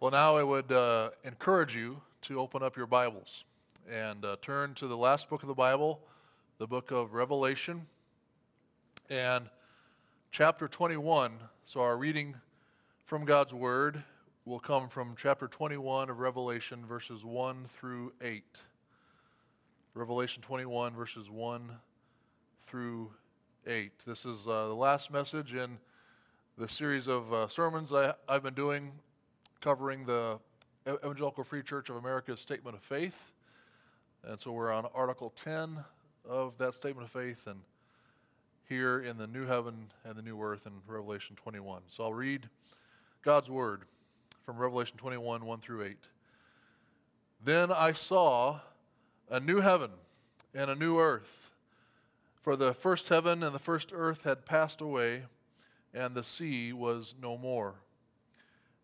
Well, now I would uh, encourage you to open up your Bibles and uh, turn to the last book of the Bible, the book of Revelation, and chapter 21. So, our reading from God's Word will come from chapter 21 of Revelation, verses 1 through 8. Revelation 21, verses 1 through 8. This is uh, the last message in the series of uh, sermons I, I've been doing covering the Evangelical Free Church of America's Statement of Faith. And so we're on Article 10 of that Statement of Faith and here in the New Heaven and the New Earth in Revelation 21. So I'll read God's Word from Revelation 21 1 through 8. Then I saw a new heaven and a new earth, for the first heaven and the first earth had passed away, and the sea was no more.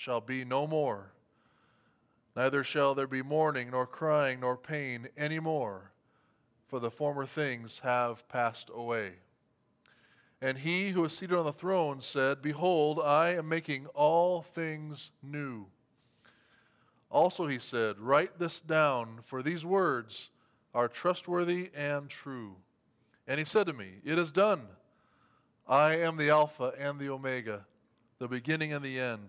shall be no more. Neither shall there be mourning, nor crying, nor pain any more, for the former things have passed away. And he who is seated on the throne said, Behold, I am making all things new. Also he said, Write this down, for these words are trustworthy and true. And he said to me, It is done. I am the Alpha and the Omega, the beginning and the end.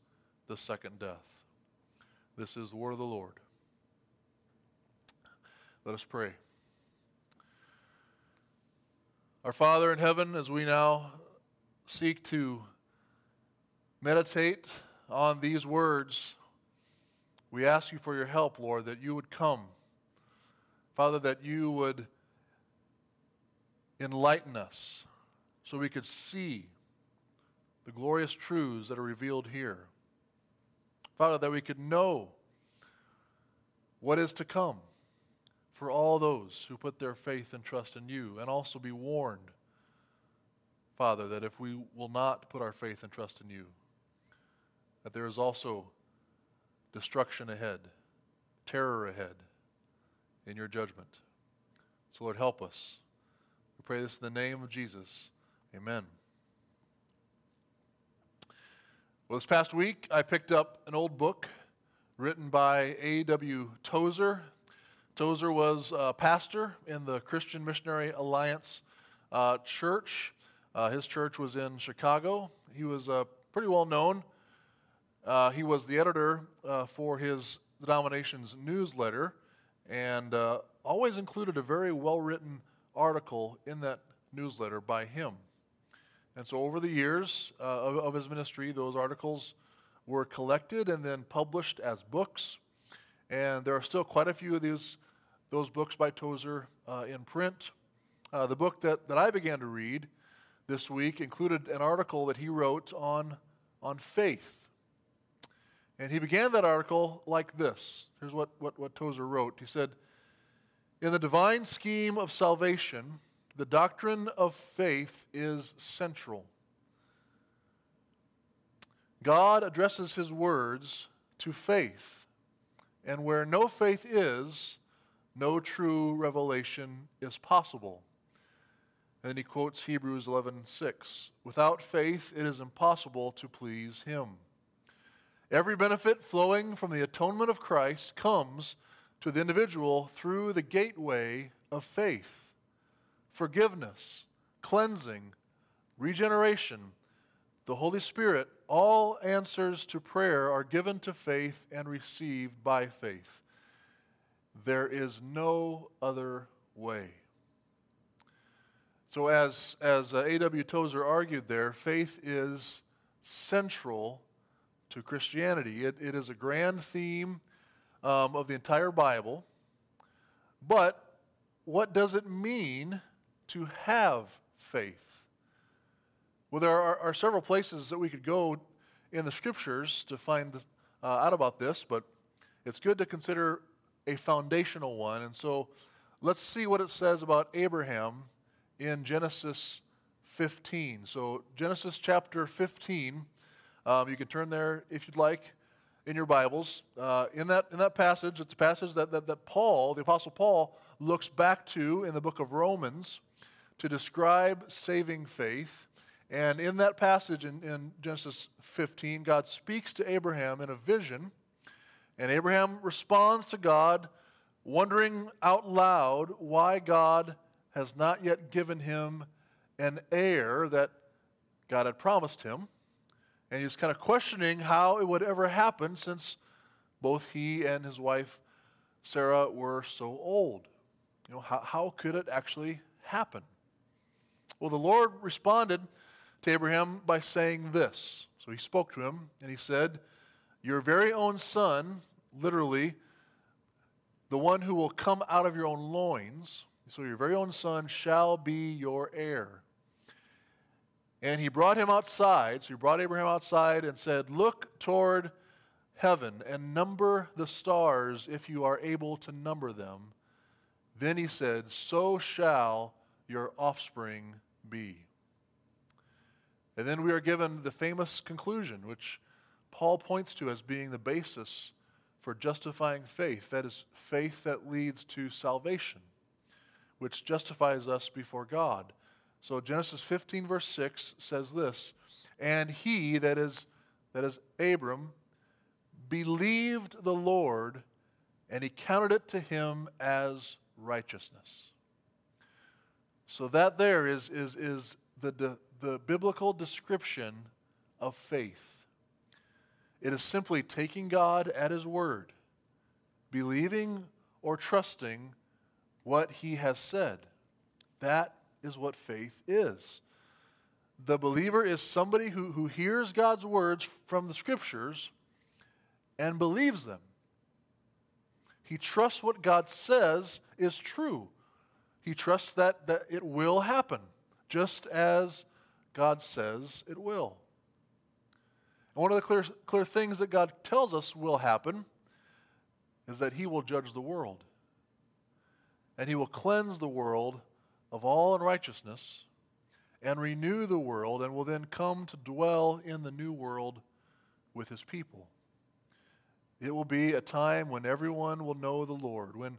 the second death. This is the word of the Lord. Let us pray. Our Father in heaven, as we now seek to meditate on these words, we ask you for your help, Lord, that you would come. Father, that you would enlighten us so we could see the glorious truths that are revealed here. Father, that we could know what is to come for all those who put their faith and trust in you, and also be warned, Father, that if we will not put our faith and trust in you, that there is also destruction ahead, terror ahead in your judgment. So, Lord, help us. We pray this in the name of Jesus. Amen. Well, this past week, I picked up an old book written by A.W. Tozer. Tozer was a pastor in the Christian Missionary Alliance uh, church. Uh, his church was in Chicago. He was uh, pretty well known. Uh, he was the editor uh, for his denomination's newsletter and uh, always included a very well written article in that newsletter by him. And so, over the years uh, of, of, his ministry, those articles were collected and then published as books. And there are still quite a few of these, those books by Tozer uh, in print. Uh, the book that, that I began to read this week included an article that he wrote on, on faith. And he began that article like this. Here's what, what, what Tozer wrote. He said, In the divine scheme of salvation, the doctrine of faith is central. God addresses his words to faith, and where no faith is, no true revelation is possible. And he quotes Hebrews 11:6. Without faith it is impossible to please him. Every benefit flowing from the atonement of Christ comes to the individual through the gateway of faith forgiveness, cleansing, regeneration, the Holy Spirit, all answers to prayer are given to faith and received by faith. There is no other way. So, as, as uh, A.W. Tozer argued there, faith is central to Christianity. It, it is a grand theme um, of the entire Bible. But what does it mean to have faith? Well, there are, are several places that we could go in the scriptures to find uh, out about this, but it's good to consider a foundational one. And so let's see what it says about Abraham in Genesis 15. So, Genesis chapter 15, um, you can turn there if you'd like in your Bibles. Uh, in, that, in that passage, it's a passage that, that, that Paul, the Apostle Paul, looks back to in the book of Romans to describe saving faith. And in that passage in, in Genesis 15, God speaks to Abraham in a vision, and Abraham responds to God, wondering out loud why God has not yet given him an heir that God had promised him. And he's kind of questioning how it would ever happen since both he and his wife Sarah were so old. You know, how, how could it actually happen? Well, the Lord responded to Abraham by saying this. So he spoke to him and he said, Your very own son, literally, the one who will come out of your own loins, so your very own son shall be your heir. And he brought him outside. So he brought Abraham outside and said, Look toward heaven and number the stars if you are able to number them. Then he said, So shall your offspring be. And then we are given the famous conclusion, which Paul points to as being the basis for justifying faith. That is, faith that leads to salvation, which justifies us before God. So Genesis 15, verse 6 says this And he, that is, that is Abram, believed the Lord, and he counted it to him as righteousness. So that there is, is, is the, the biblical description of faith. It is simply taking God at His word, believing or trusting what He has said. That is what faith is. The believer is somebody who, who hears God's words from the scriptures and believes them. He trusts what God says is true. He trusts that, that it will happen, just as God says it will. And one of the clear, clear things that God tells us will happen is that He will judge the world. And He will cleanse the world of all unrighteousness and renew the world and will then come to dwell in the new world with His people. It will be a time when everyone will know the Lord, when,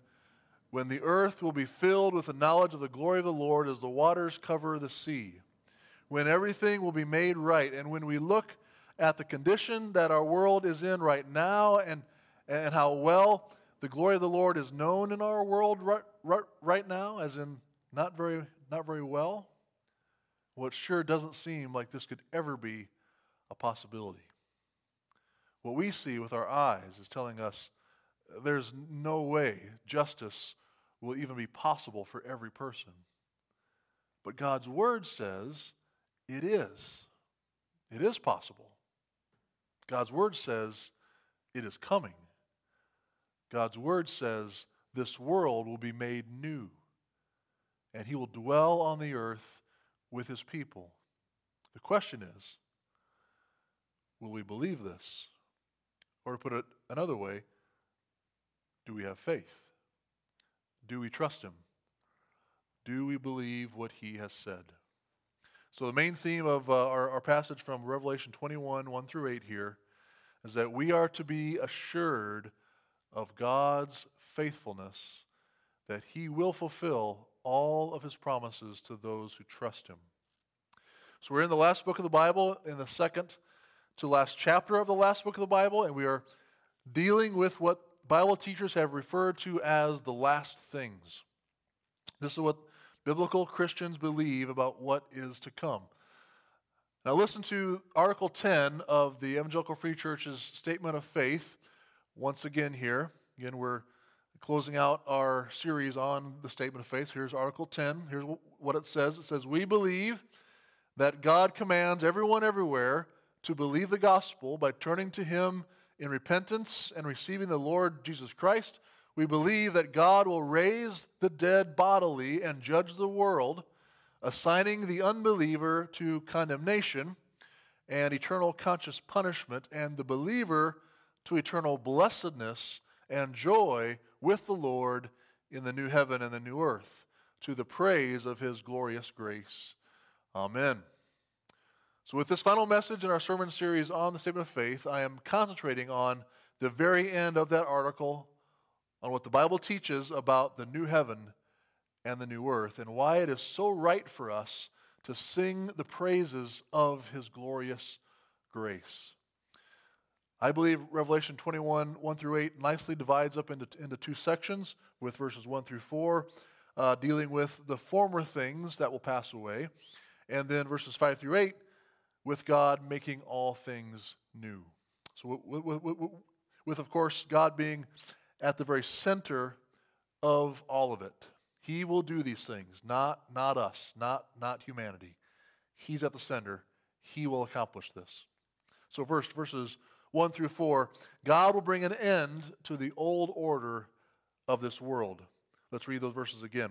when the earth will be filled with the knowledge of the glory of the Lord as the waters cover the sea when everything will be made right. And when we look at the condition that our world is in right now and, and how well the glory of the Lord is known in our world right, right, right now, as in not very, not very well, well, sure doesn't seem like this could ever be a possibility. What we see with our eyes is telling us there's no way justice will even be possible for every person. But God's Word says it is. It is possible. God's word says it is coming. God's word says this world will be made new and he will dwell on the earth with his people. The question is will we believe this? Or to put it another way, do we have faith? Do we trust him? Do we believe what he has said? So, the main theme of uh, our, our passage from Revelation 21 1 through 8 here is that we are to be assured of God's faithfulness, that He will fulfill all of His promises to those who trust Him. So, we're in the last book of the Bible, in the second to last chapter of the last book of the Bible, and we are dealing with what Bible teachers have referred to as the last things. This is what biblical Christians believe about what is to come. Now, listen to Article 10 of the Evangelical Free Church's Statement of Faith. Once again, here. Again, we're closing out our series on the Statement of Faith. Here's Article 10. Here's what it says it says, We believe that God commands everyone everywhere to believe the gospel by turning to Him in repentance and receiving the Lord Jesus Christ. We believe that God will raise the dead bodily and judge the world assigning the unbeliever to condemnation and eternal conscious punishment, and the believer to eternal blessedness and joy with the Lord in the new heaven and the new earth, to the praise of his glorious grace. Amen. So, with this final message in our sermon series on the statement of faith, I am concentrating on the very end of that article, on what the Bible teaches about the new heaven and the new earth, and why it is so right for us to sing the praises of his glorious grace. I believe Revelation 21, 1 through 8, nicely divides up into, into two sections, with verses 1 through 4, uh, dealing with the former things that will pass away, and then verses 5 through 8, with God making all things new. So, with, of course, God being at the very center of all of it. He will do these things, not, not us, not, not humanity. He's at the center. He will accomplish this. So, first, verses 1 through 4 God will bring an end to the old order of this world. Let's read those verses again.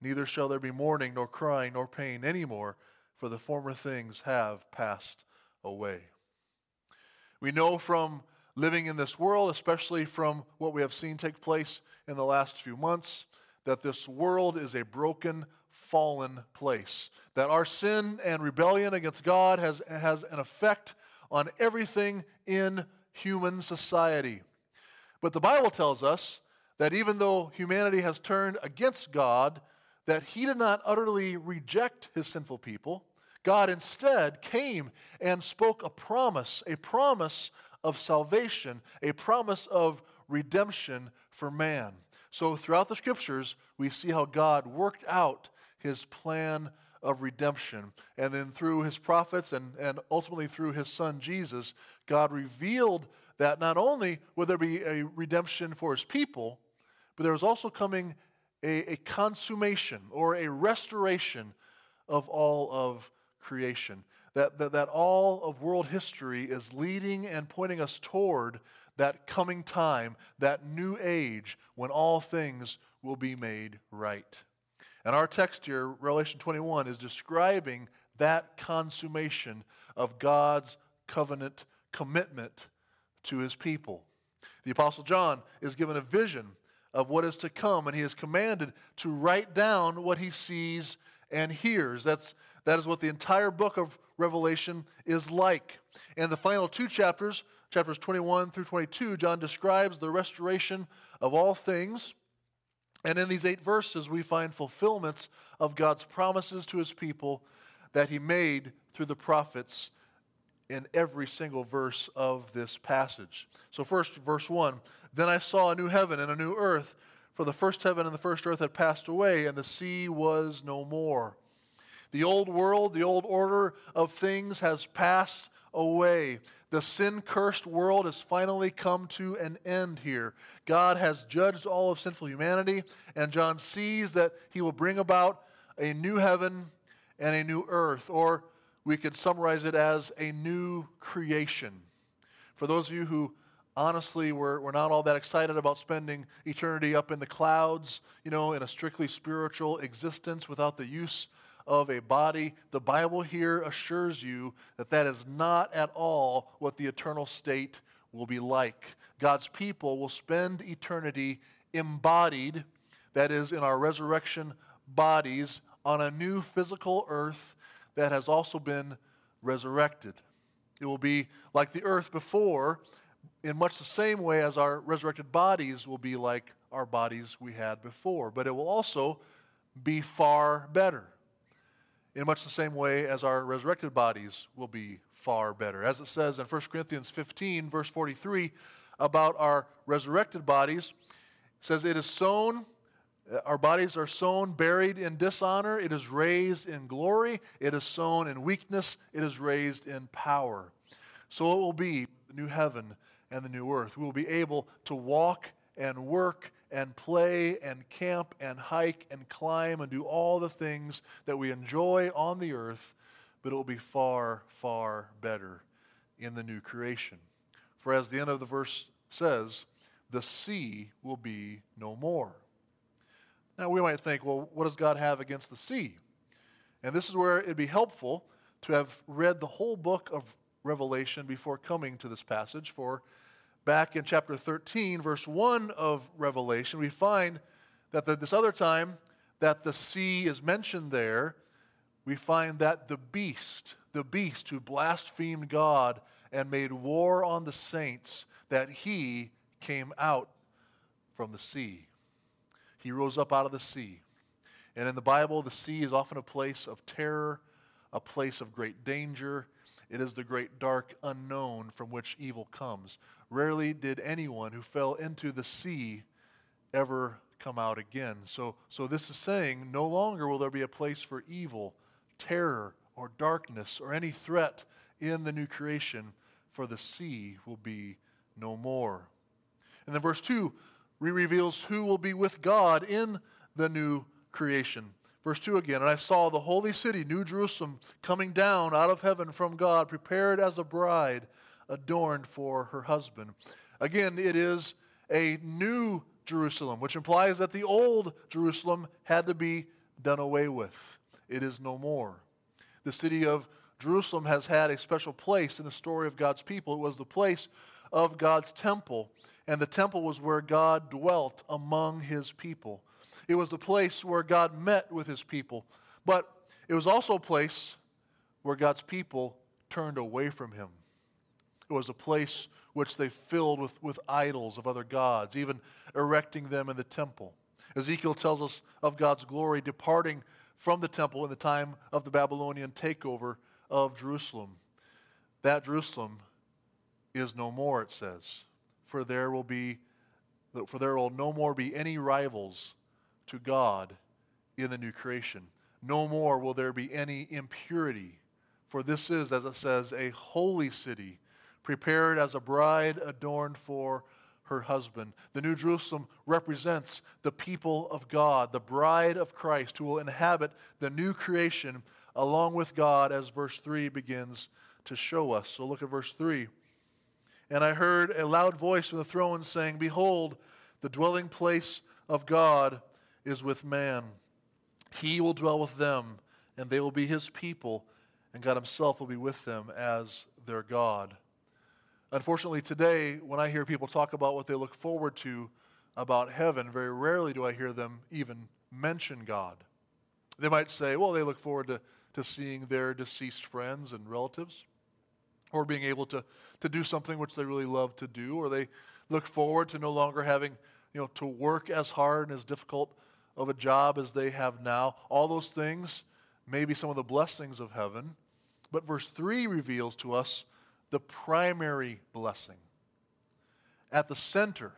Neither shall there be mourning, nor crying, nor pain any more, for the former things have passed away. We know from living in this world, especially from what we have seen take place in the last few months, that this world is a broken, fallen place. That our sin and rebellion against God has, has an effect on everything in human society. But the Bible tells us that even though humanity has turned against God, that he did not utterly reject his sinful people. God instead came and spoke a promise, a promise of salvation, a promise of redemption for man. So, throughout the scriptures, we see how God worked out his plan of redemption. And then through his prophets and, and ultimately through his son Jesus, God revealed that not only would there be a redemption for his people, but there was also coming a, a consummation or a restoration of all of creation that, that, that all of world history is leading and pointing us toward that coming time, that new age when all things will be made right. And our text here, Revelation 21, is describing that consummation of God's covenant commitment to his people. The Apostle John is given a vision of what is to come, and he is commanded to write down what he sees and hears. That's, that is what the entire book of Revelation is like. And the final two chapters, chapters 21 through 22, John describes the restoration of all things. And in these eight verses, we find fulfillments of God's promises to his people that he made through the prophets in every single verse of this passage. So, first, verse 1 Then I saw a new heaven and a new earth, for the first heaven and the first earth had passed away, and the sea was no more. The old world, the old order of things has passed away. The sin cursed world has finally come to an end here. God has judged all of sinful humanity, and John sees that he will bring about a new heaven and a new earth, or we could summarize it as a new creation. For those of you who honestly were, were not all that excited about spending eternity up in the clouds, you know, in a strictly spiritual existence without the use of a body, the Bible here assures you that that is not at all what the eternal state will be like. God's people will spend eternity embodied, that is, in our resurrection bodies, on a new physical earth that has also been resurrected. It will be like the earth before, in much the same way as our resurrected bodies will be like our bodies we had before. But it will also be far better, in much the same way as our resurrected bodies will be far better. As it says in 1 Corinthians 15, verse 43, about our resurrected bodies, says, It is sown our bodies are sown, buried in dishonor. It is raised in glory. It is sown in weakness. It is raised in power. So it will be the new heaven and the new earth. We will be able to walk and work and play and camp and hike and climb and do all the things that we enjoy on the earth, but it will be far, far better in the new creation. For as the end of the verse says, the sea will be no more. Now, we might think, well, what does God have against the sea? And this is where it'd be helpful to have read the whole book of Revelation before coming to this passage. For back in chapter 13, verse 1 of Revelation, we find that the, this other time that the sea is mentioned there, we find that the beast, the beast who blasphemed God and made war on the saints, that he came out from the sea. He rose up out of the sea. And in the Bible, the sea is often a place of terror, a place of great danger. It is the great dark unknown from which evil comes. Rarely did anyone who fell into the sea ever come out again. So, so this is saying no longer will there be a place for evil, terror, or darkness, or any threat in the new creation, for the sea will be no more. And then verse 2 re reveals who will be with God in the new creation. Verse 2 again, and I saw the holy city, New Jerusalem, coming down out of heaven from God, prepared as a bride adorned for her husband. Again, it is a new Jerusalem, which implies that the old Jerusalem had to be done away with. It is no more. The city of Jerusalem has had a special place in the story of God's people. It was the place of God's temple and the temple was where God dwelt among his people. It was the place where God met with his people, but it was also a place where God's people turned away from him. It was a place which they filled with, with idols of other gods, even erecting them in the temple. Ezekiel tells us of God's glory departing from the temple in the time of the Babylonian takeover of Jerusalem. That Jerusalem is no more, it says for there will be for there will no more be any rivals to God in the new creation. No more will there be any impurity, for this is, as it says, a holy city, prepared as a bride adorned for her husband. The New Jerusalem represents the people of God, the bride of Christ, who will inhabit the new creation along with God, as verse 3 begins to show us. So look at verse 3. And I heard a loud voice from the throne saying, Behold, the dwelling place of God is with man. He will dwell with them, and they will be his people, and God himself will be with them as their God. Unfortunately, today, when I hear people talk about what they look forward to about heaven, very rarely do I hear them even mention God. They might say, well, they look forward to, to seeing their deceased friends and relatives or being able to, to do something which they really love to do, or they look forward to no longer having you know, to work as hard and as difficult of a job as they have now. All those things may be some of the blessings of heaven, but verse 3 reveals to us the primary blessing. At the center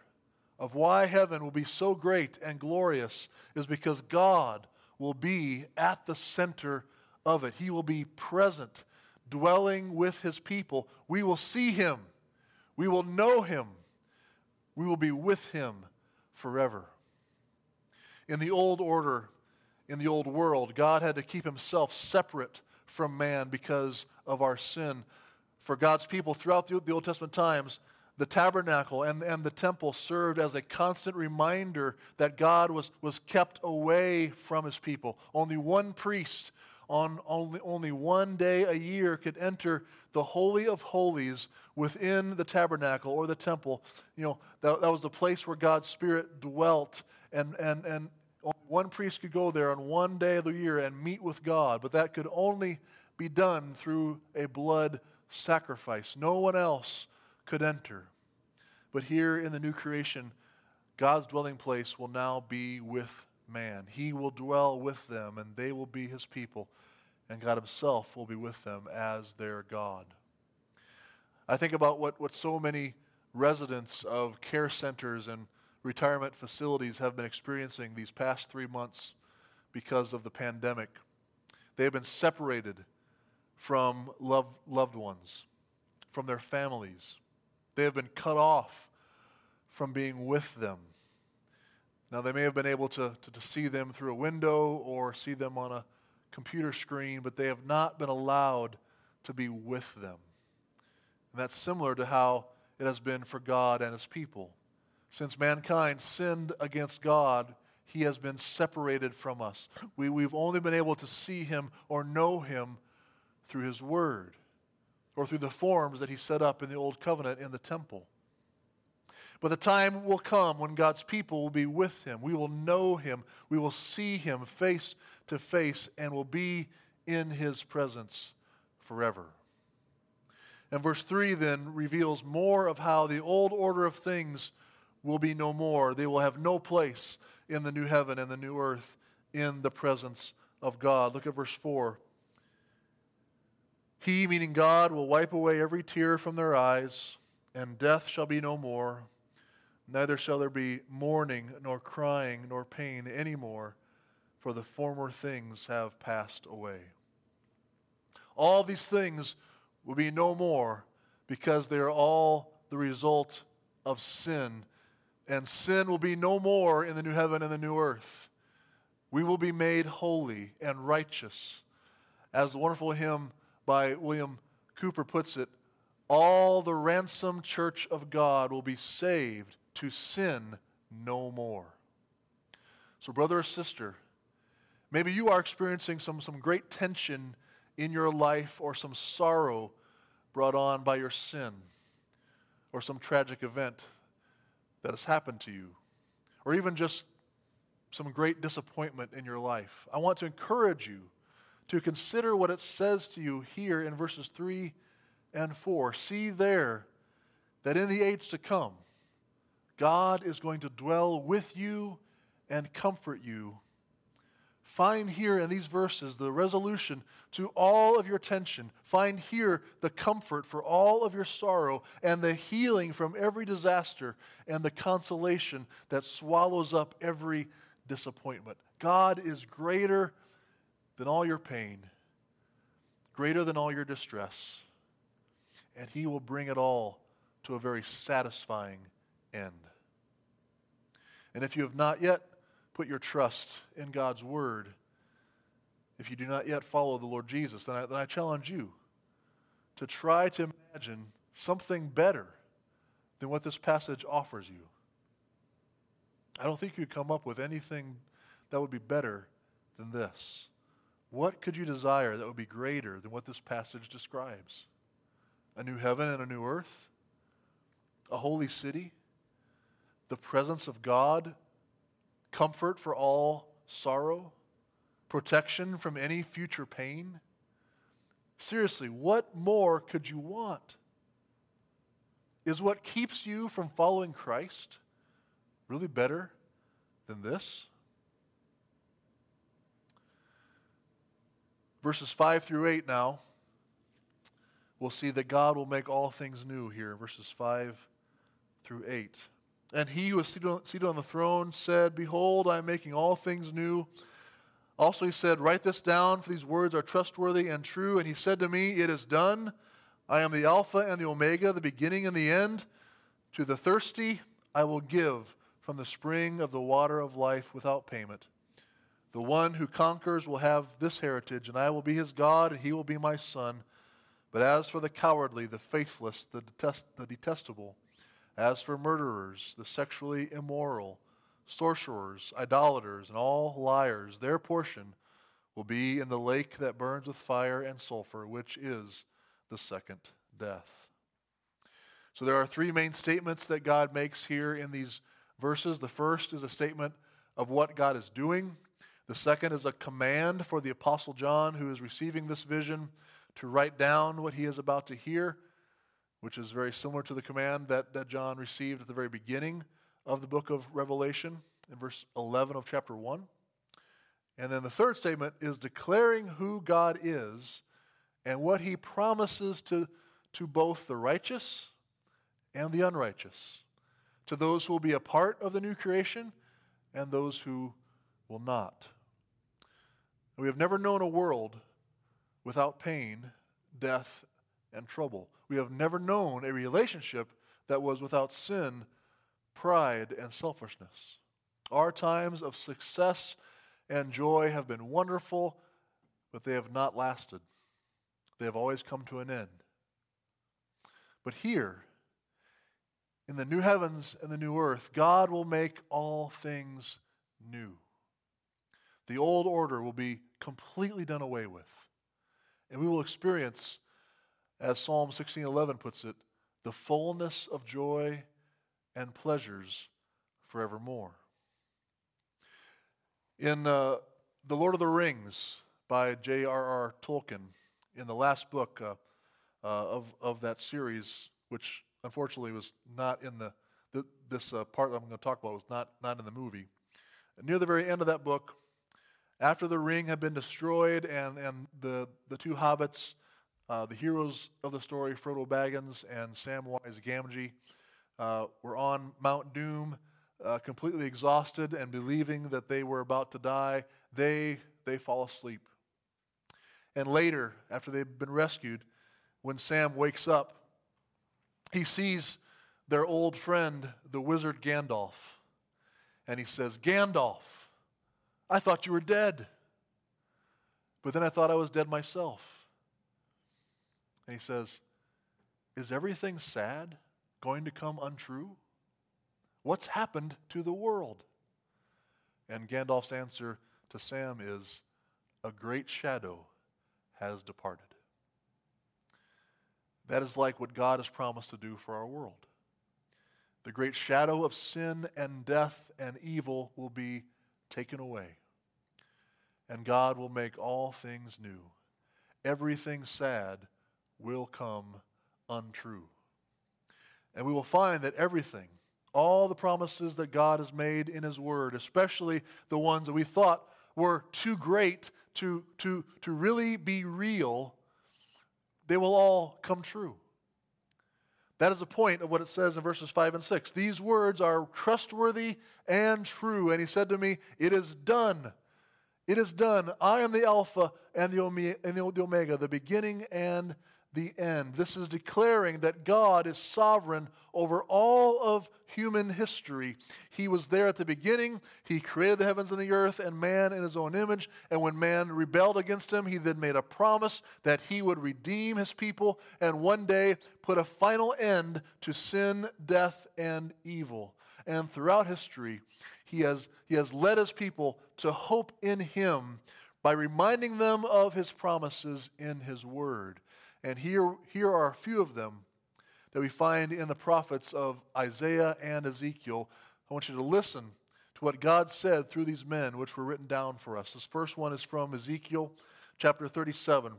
of why heaven will be so great and glorious is because God will be at the center of it. He will be present dwelling with his people. We will see him. We will know him. We will be with him forever. In the old order, in the old world, God had to keep himself separate from man because of our sin. For God's people throughout the, Old Testament times, the tabernacle and, and the temple served as a constant reminder that God was, was kept away from his people. Only one priest on only, only one day a year could enter the Holy of Holies within the tabernacle or the temple. You know, that, that was the place where God's Spirit dwelt. And, and, and one priest could go there on one day of the year and meet with God, but that could only be done through a blood sacrifice. No one else could enter. But here in the new creation, God's dwelling place will now be with man. He will dwell with them, and they will be his people, and God himself will be with them as their God. I think about what, what so many residents of care centers and retirement facilities have been experiencing these past three months because of the pandemic. They have been separated from loved, loved ones, from their families. They have been cut off from being with them. Now, they may have been able to, to, to, see them through a window or see them on a computer screen, but they have not been allowed to be with them. And that's similar to how it has been for God and his people. Since mankind sinned against God, he has been separated from us. We, we've only been able to see him or know him through his word or through the forms that he set up in the old covenant in the temple. But the time will come when God's people will be with him. We will know him. We will see him face to face and will be in his presence forever. And verse 3 then reveals more of how the old order of things will be no more. They will have no place in the new heaven and the new earth in the presence of God. Look at verse 4. He, meaning God, will wipe away every tear from their eyes, and death shall be no more. Neither shall there be mourning, nor crying, nor pain any more, for the former things have passed away. All these things will be no more because they are all the result of sin. And sin will be no more in the new heaven and the new earth. We will be made holy and righteous. As the wonderful hymn by William Cowper puts it, all the ransomed church of God will be saved to sin no more. So, brother or sister, maybe you are experiencing some, some great tension in your life or some sorrow brought on by your sin or some tragic event that has happened to you or even just some great disappointment in your life. I want to encourage you to consider what it says to you here in verses 3 and 4. See there that in the age to come, God is going to dwell with you and comfort you Find here in these verses the resolution to all of your tension. Find here the comfort for all of your sorrow and the healing from every disaster and the consolation that swallows up every disappointment. God is greater than all your pain, greater than all your distress, and He will bring it all to a very satisfying end. And if you have not yet put your trust in God's word, if you do not yet follow the Lord Jesus, then I, then I challenge you to try to imagine something better than what this passage offers you. I don't think you'd come up with anything that would be better than this. What could you desire that would be greater than what this passage describes? A new heaven and a new earth? A holy city? The presence of God comfort for all sorrow, protection from any future pain. Seriously, what more could you want? Is what keeps you from following Christ really better than this? Verses 5 through 8 now, we'll see that God will make all things new here, verses 5 through 8. And he who was seated on the throne said, Behold, I am making all things new. Also, he said, Write this down, for these words are trustworthy and true. And he said to me, It is done. I am the Alpha and the Omega, the beginning and the end. To the thirsty, I will give from the spring of the water of life without payment. The one who conquers will have this heritage, and I will be his God, and he will be my son. But as for the cowardly, the faithless, the, detest- the detestable, as for murderers, the sexually immoral, sorcerers, idolaters, and all liars, their portion will be in the lake that burns with fire and sulfur, which is the second death. So there are three main statements that God makes here in these verses. The first is a statement of what God is doing. The second is a command for the Apostle John, who is receiving this vision, to write down what he is about to hear, which is very similar to the command that, that John received at the very beginning of the book of Revelation in verse 11 of chapter 1. And then the third statement is declaring who God is and what he promises to, to both the righteous and the unrighteous, to those who will be a part of the new creation and those who will not. We have never known a world without pain, death, and trouble. We have never known a relationship that was without sin, pride, and selfishness. Our times of success and joy have been wonderful, but they have not lasted. They have always come to an end. But here, in the new heavens and the new earth, God will make all things new. The old order will be completely done away with. And we will experience, as Psalm 16:11 puts it, the fullness of joy and pleasures forevermore. In uh, The Lord of the Rings by J.R.R. Tolkien, in the last book uh, uh, of, of that series, which unfortunately was not in the, the this uh, part I'm going to talk about was not, not in the movie. Near the very end of that book, after the ring had been destroyed and, and the, the two hobbits, uh, the heroes of the story, Frodo Baggins and Samwise Gamgee, uh, were on Mount Doom, uh, completely exhausted and believing that they were about to die, they, they fall asleep. And later, after they've been rescued, when Sam wakes up, he sees their old friend, the wizard Gandalf. And he says, Gandalf, I thought you were dead. But then I thought I was dead myself. And he says, Is everything sad going to come untrue? What's happened to the world? And Gandalf's answer to Sam is, A great shadow has departed. That is like what God has promised to do for our world. The great shadow of sin and death and evil will be taken away. And God will make all things new. Everything sad will come untrue. And we will find that everything, all the promises that God has made in His Word, especially the ones that we thought were too great to, to, to really be real, they will all come true. That is the point of what it says in verses 5 and 6. These words are trustworthy and true. And he said to me, It is done. It is done. I am the Alpha and the Omega, the beginning and the end. This is declaring that God is sovereign over all of human history. He was there at the beginning. He created the heavens and the earth and man in his own image. And when man rebelled against him, he then made a promise that he would redeem his people and one day put a final end to sin, death, and evil. And throughout history, he has, he has led his people to hope in him by reminding them of his promises in his word. And here, here are a few of them that we find in the prophets of Isaiah and Ezekiel. I want you to listen to what God said through these men, which were written down for us. This first one is from Ezekiel chapter 37,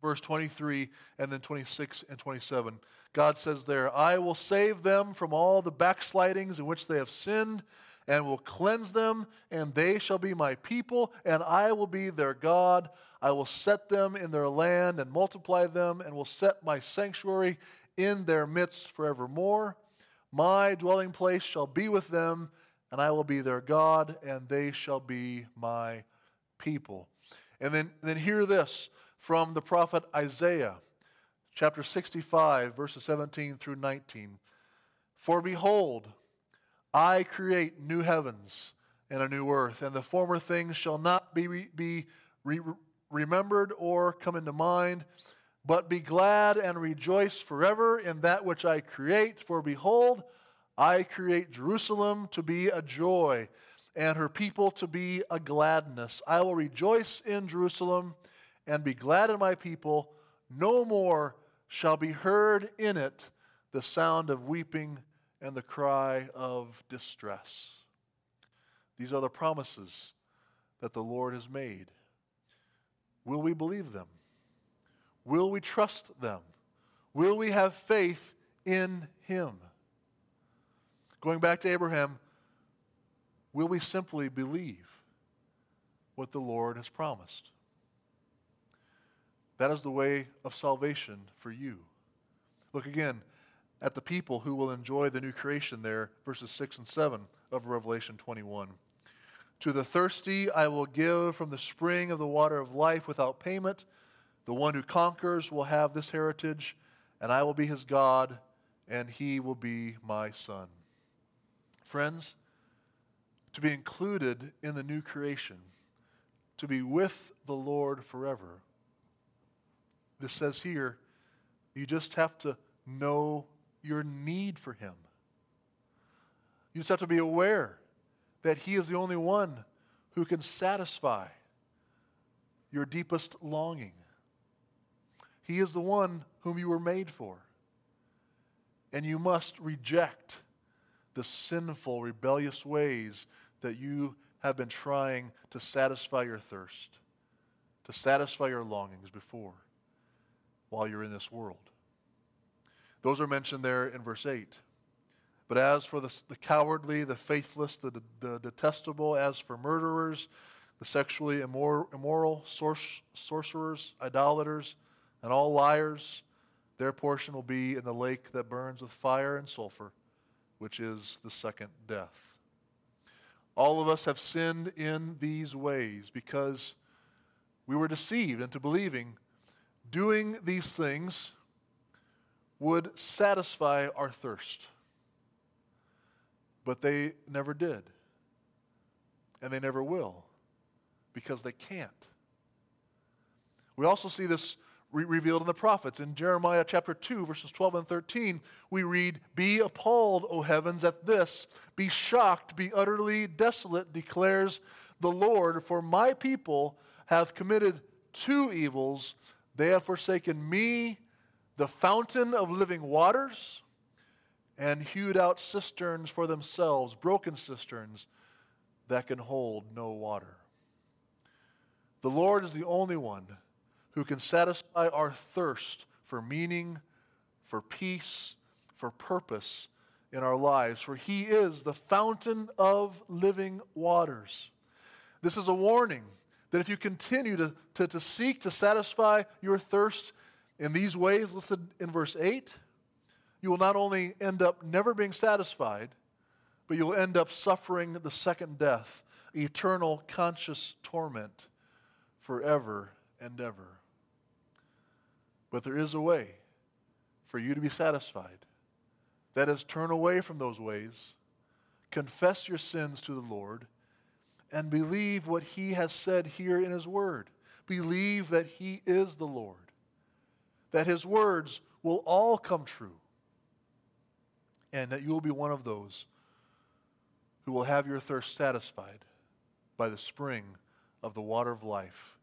verse 23, and then 26 and 27. God says there, I will save them from all the backslidings in which they have sinned and will cleanse them, and they shall be my people, and I will be their God. I will set them in their land and multiply them, and will set my sanctuary in their midst forevermore. My dwelling place shall be with them, and I will be their God, and they shall be my people. And then, then hear this from the prophet Isaiah, chapter 65, verses 17 through 19. For behold, I create new heavens and a new earth, and the former things shall not be, be re, remembered or come into mind. But be glad and rejoice forever in that which I create. For behold, I create Jerusalem to be a joy, and her people to be a gladness. I will rejoice in Jerusalem and be glad in my people. No more shall be heard in it the sound of weeping and the cry of distress. These are the promises that the Lord has made. Will we believe them? Will we trust them? Will we have faith in him? Going back to Abraham, will we simply believe what the Lord has promised? That is the way of salvation for you. Look again at the people who will enjoy the new creation there, verses 6 and 7 of Revelation 21. To the thirsty I will give from the spring of the water of life without payment. The one who conquers will have this heritage, and I will be his God, and he will be my son. Friends, to be included in the new creation, to be with the Lord forever, this says here, you just have to know your need for him. You just have to be aware that He is the only one who can satisfy your deepest longing. He is the one whom you were made for. And you must reject the sinful, rebellious ways that you have been trying to satisfy your thirst, to satisfy your longings before while you're in this world. Those are mentioned there in verse 8. But as for the, the cowardly, the faithless, the, the, detestable, as for murderers, the sexually immoral, immoral sorcerers, idolaters, and all liars, their portion will be in the lake that burns with fire and sulfur, which is the second death. All of us have sinned in these ways because we were deceived into believing doing these things would satisfy our thirst. But they never did. And they never will because they can't. We also see this re- revealed in the prophets. In Jeremiah chapter 2, verses 12 and 13, we read, Be appalled, O heavens, at this. Be shocked, be utterly desolate, declares the Lord, for my people have committed two evils. They have forsaken me, the fountain of living waters and hewed out cisterns for themselves, broken cisterns that can hold no water. The Lord is the only one who can satisfy our thirst for meaning, for peace, for purpose in our lives, for He is the fountain of living waters. This is a warning that if you continue to, to, to seek to satisfy your thirst in these ways listed in verse 8, you will not only end up never being satisfied, but you'll end up suffering the second death, eternal conscious torment forever and ever. But there is a way for you to be satisfied. That is, turn away from those ways, confess your sins to the Lord, and believe what He has said here in His Word. Believe that He is the Lord, that His words will all come true and that you will be one of those who will have your thirst satisfied by the spring of the water of life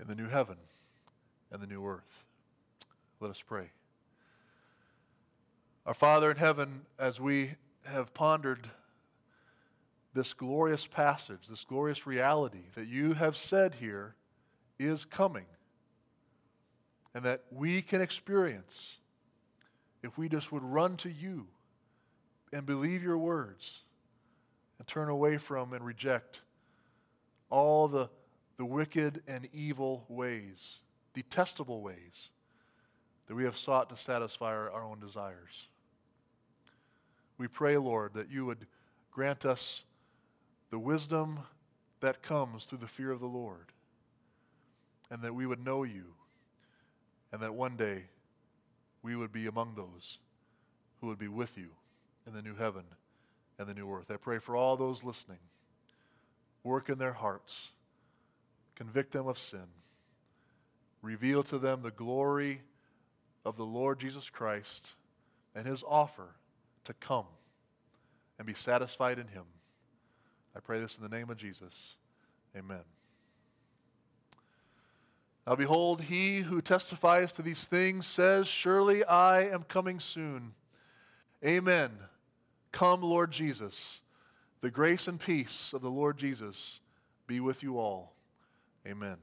in the new heaven and the new earth. Let us pray. Our Father in heaven, as we have pondered this glorious passage, this glorious reality that you have said here is coming, and that we can experience if we just would run to you and believe your words and turn away from and reject all the, the wicked and evil ways, detestable ways that we have sought to satisfy our, our own desires. We pray, Lord, that you would grant us the wisdom that comes through the fear of the Lord, and that we would know you, and that one day we would be among those who would be with you in the new heaven and the new earth. I pray for all those listening. Work in their hearts, convict them of sin, reveal to them the glory of the Lord Jesus Christ and his offer to come and be satisfied in him. I pray this in the name of Jesus. Amen. Now behold, he who testifies to these things says, Surely I am coming soon. Amen. Come, Lord Jesus. The grace and peace of the Lord Jesus be with you all. Amen.